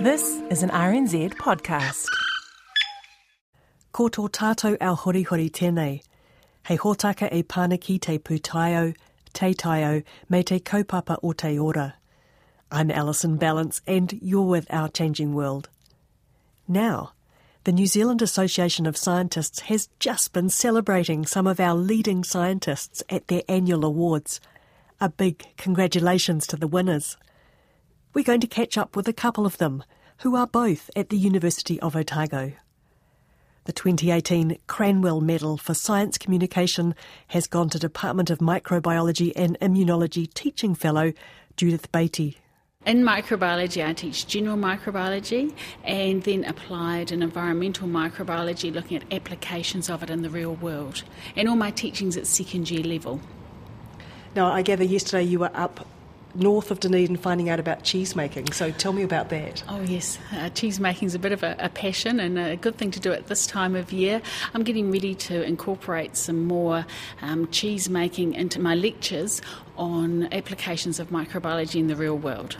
This is an RNZ podcast. Ko tō tātou ao hurihuri tēnei. Hei hōtaka e pāniki te pūtaio, te taio, me te kaupapa o te ora. I'm Alison Ballance and you're with Our Changing World. Now, the New Zealand Association of Scientists has just been celebrating some of our leading scientists at their annual awards. A big congratulations to the winners. We're going to catch up with a couple of them, who are both at the University of Otago. The 2018 Cranwell Medal for Science Communication has gone to Department of Microbiology and Immunology Teaching Fellow Judith Bateup. In microbiology, I teach general microbiology and then applied and environmental microbiology, looking at applications of it in the real world. And all my teaching's at second year level. Now, I gather yesterday you were up north of Dunedin finding out about cheese making. So tell me about that. Oh, yes. Uh, cheese making is a bit of a, a, passion and a good thing to do at this time of year. I'm getting ready to incorporate some more um, cheese making into my lectures on applications of microbiology in the real world.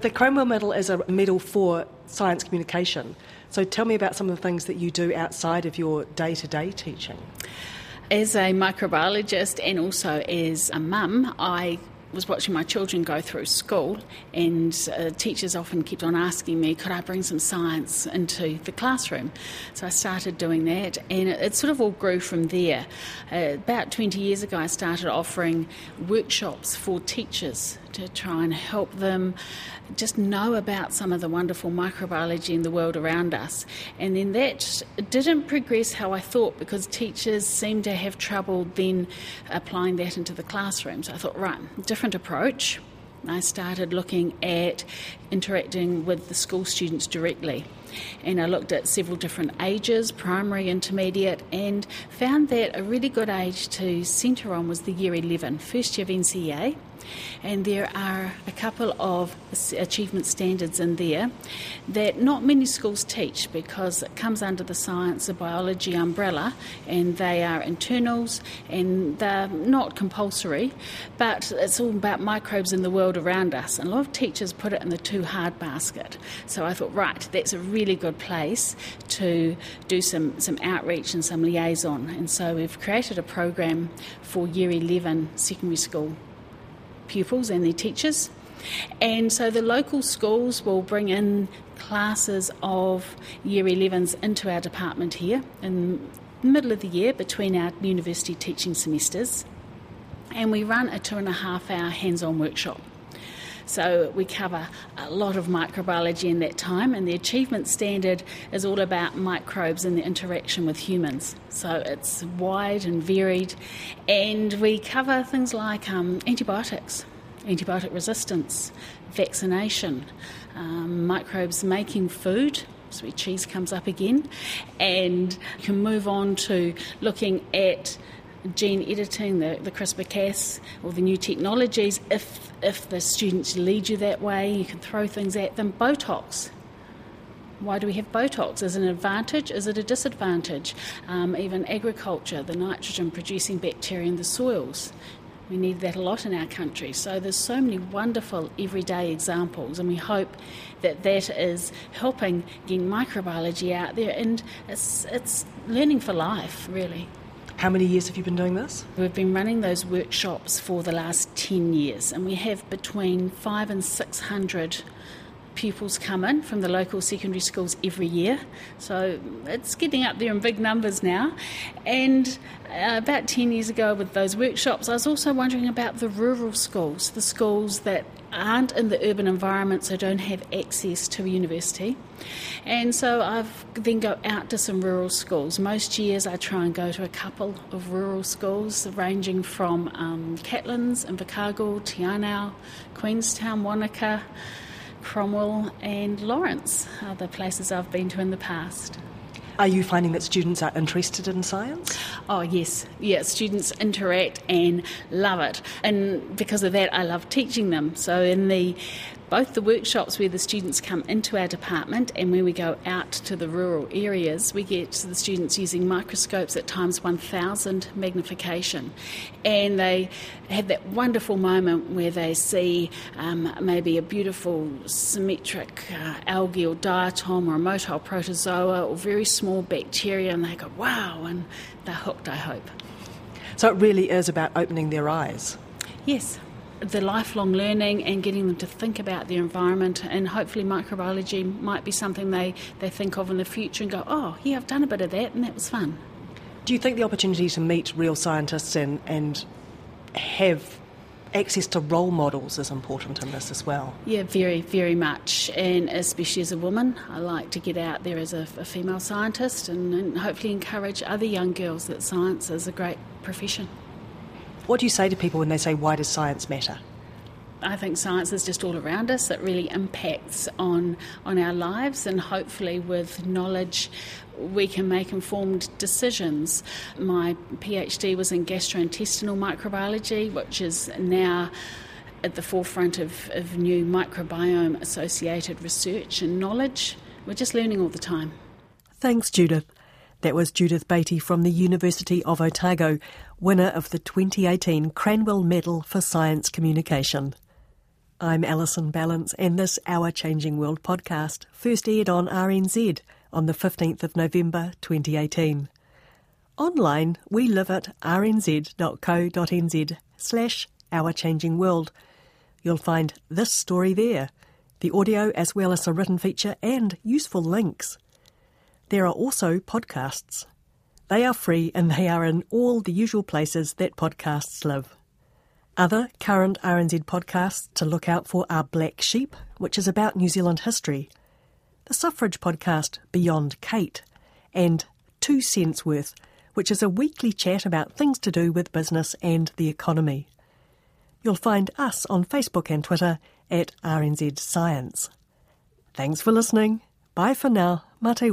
The Cranwell Medal is a medal for science communication. So tell me about some of the things that you do outside of your day to day teaching. As a microbiologist and also as a mum, I was watching my children go through school, and uh, teachers often kept on asking me, could I bring some science into the classroom? So I started doing that, and it, it sort of all grew from there. Uh, about 20 years ago, I started offering workshops for teachers to try and help them just know about some of the wonderful microbiology in the world around us. And then that didn't progress how I thought because teachers seemed to have trouble then applying that into the classroom. So I thought, right, different approach. I started looking at interacting with the school students directly. And I looked at several different ages primary, intermediate and found that a really good age to centre on was the year 11, first year of NCEA and there are a couple of achievement standards in there that not many schools teach because it comes under the science of biology umbrella and they are internals and they're not compulsory, but it's all about microbes in the world around us. And a lot of teachers put it in the too hard basket. So I thought, right, that's a really good place to do some, some outreach and some liaison. And so we've created a program for year 11 secondary school pupils and their teachers. And so the local schools will bring in classes of year 11s into our department here in the middle of the year between our university teaching semesters. And we run a two and a half hour hands on workshop. So we cover a lot of microbiology in that time, and the achievement standard is all about microbes and the interaction with humans. So it's wide and varied, and we cover things like um, antibiotics, antibiotic resistance, vaccination, um, microbes making food sweet cheese comes up again, and you can move on to looking at gene editing, the, the CRISPR Cas, or the new technologies, if, if the students lead you that way, you can throw things at them. Botox. Why do we have Botox? Is it an advantage? Is it a disadvantage? Um, even agriculture, the nitrogen producing bacteria in the soils. We need that a lot in our country. So there's so many wonderful everyday examples, and we hope that that is helping get microbiology out there, and it's, it's learning for life, really. How many years have you been doing this? We've been running those workshops for the last 10 years, and we have between five and 600 pupils come in from the local secondary schools every year. So it's getting up there in big numbers now. And uh, about 10 years ago, with those workshops, I was also wondering about the rural schools, the schools that aren't in the urban environment, so don't have access to a university. And so I've then go out to some rural schools. Most years I try and go to a couple of rural schools, ranging from um, Catlins, Invercargill, Te Anau, Queenstown, Wanaka, Cromwell, and Lawrence are the places I've been to in the past. Are you finding that students are interested in science? Oh, yes. Yeah, students interact and love it. And because of that, I love teaching them. So, in the both the workshops where the students come into our department and where we go out to the rural areas, we get the students using microscopes at times 1000 magnification. And they have that wonderful moment where they see um, maybe a beautiful symmetric uh, algae or diatom or a motile protozoa or very small bacteria, and they go, wow, and they're hooked, I hope. So it really is about opening their eyes. Yes, the lifelong learning and getting them to think about their environment and hopefully microbiology might be something they, they think of in the future and go, oh, yeah, I've done a bit of that and that was fun. Do you think the opportunity to meet real scientists and, and have access to role models is important in this as well? Yeah, very, very much. And especially as a woman, I like to get out there as a, a female scientist and, and hopefully encourage other young girls that science is a great profession. What do you say to people when they say, why does science matter? I think science is just all around us. It really impacts on on our lives, and hopefully, with knowledge, we can make informed decisions. My PhD was in gastrointestinal microbiology, which is now at the forefront of, of new microbiome associated research and knowledge. We're just learning all the time. Thanks, Judith. That was Judith Bateup from the University of Otago, winner of the 2018 Cranwell Medal for Science Communication. I'm Alison Ballance, and this Our Changing World podcast first aired on RNZ on the 15th of November 2018. Online, we live at rnz.co.nz slash Our Changing World. You'll find this story there, the audio as well as a written feature and useful links. There are also podcasts. They are free and they are in all the usual places that podcasts live. Other current RNZ podcasts to look out for are Black Sheep, which is about New Zealand history, the suffrage podcast Beyond Kate, and Two Cents Worth, which is a weekly chat about things to do with business and the economy. You'll find us on Facebook and Twitter at RNZ Science. Thanks for listening. Bye for now. Mate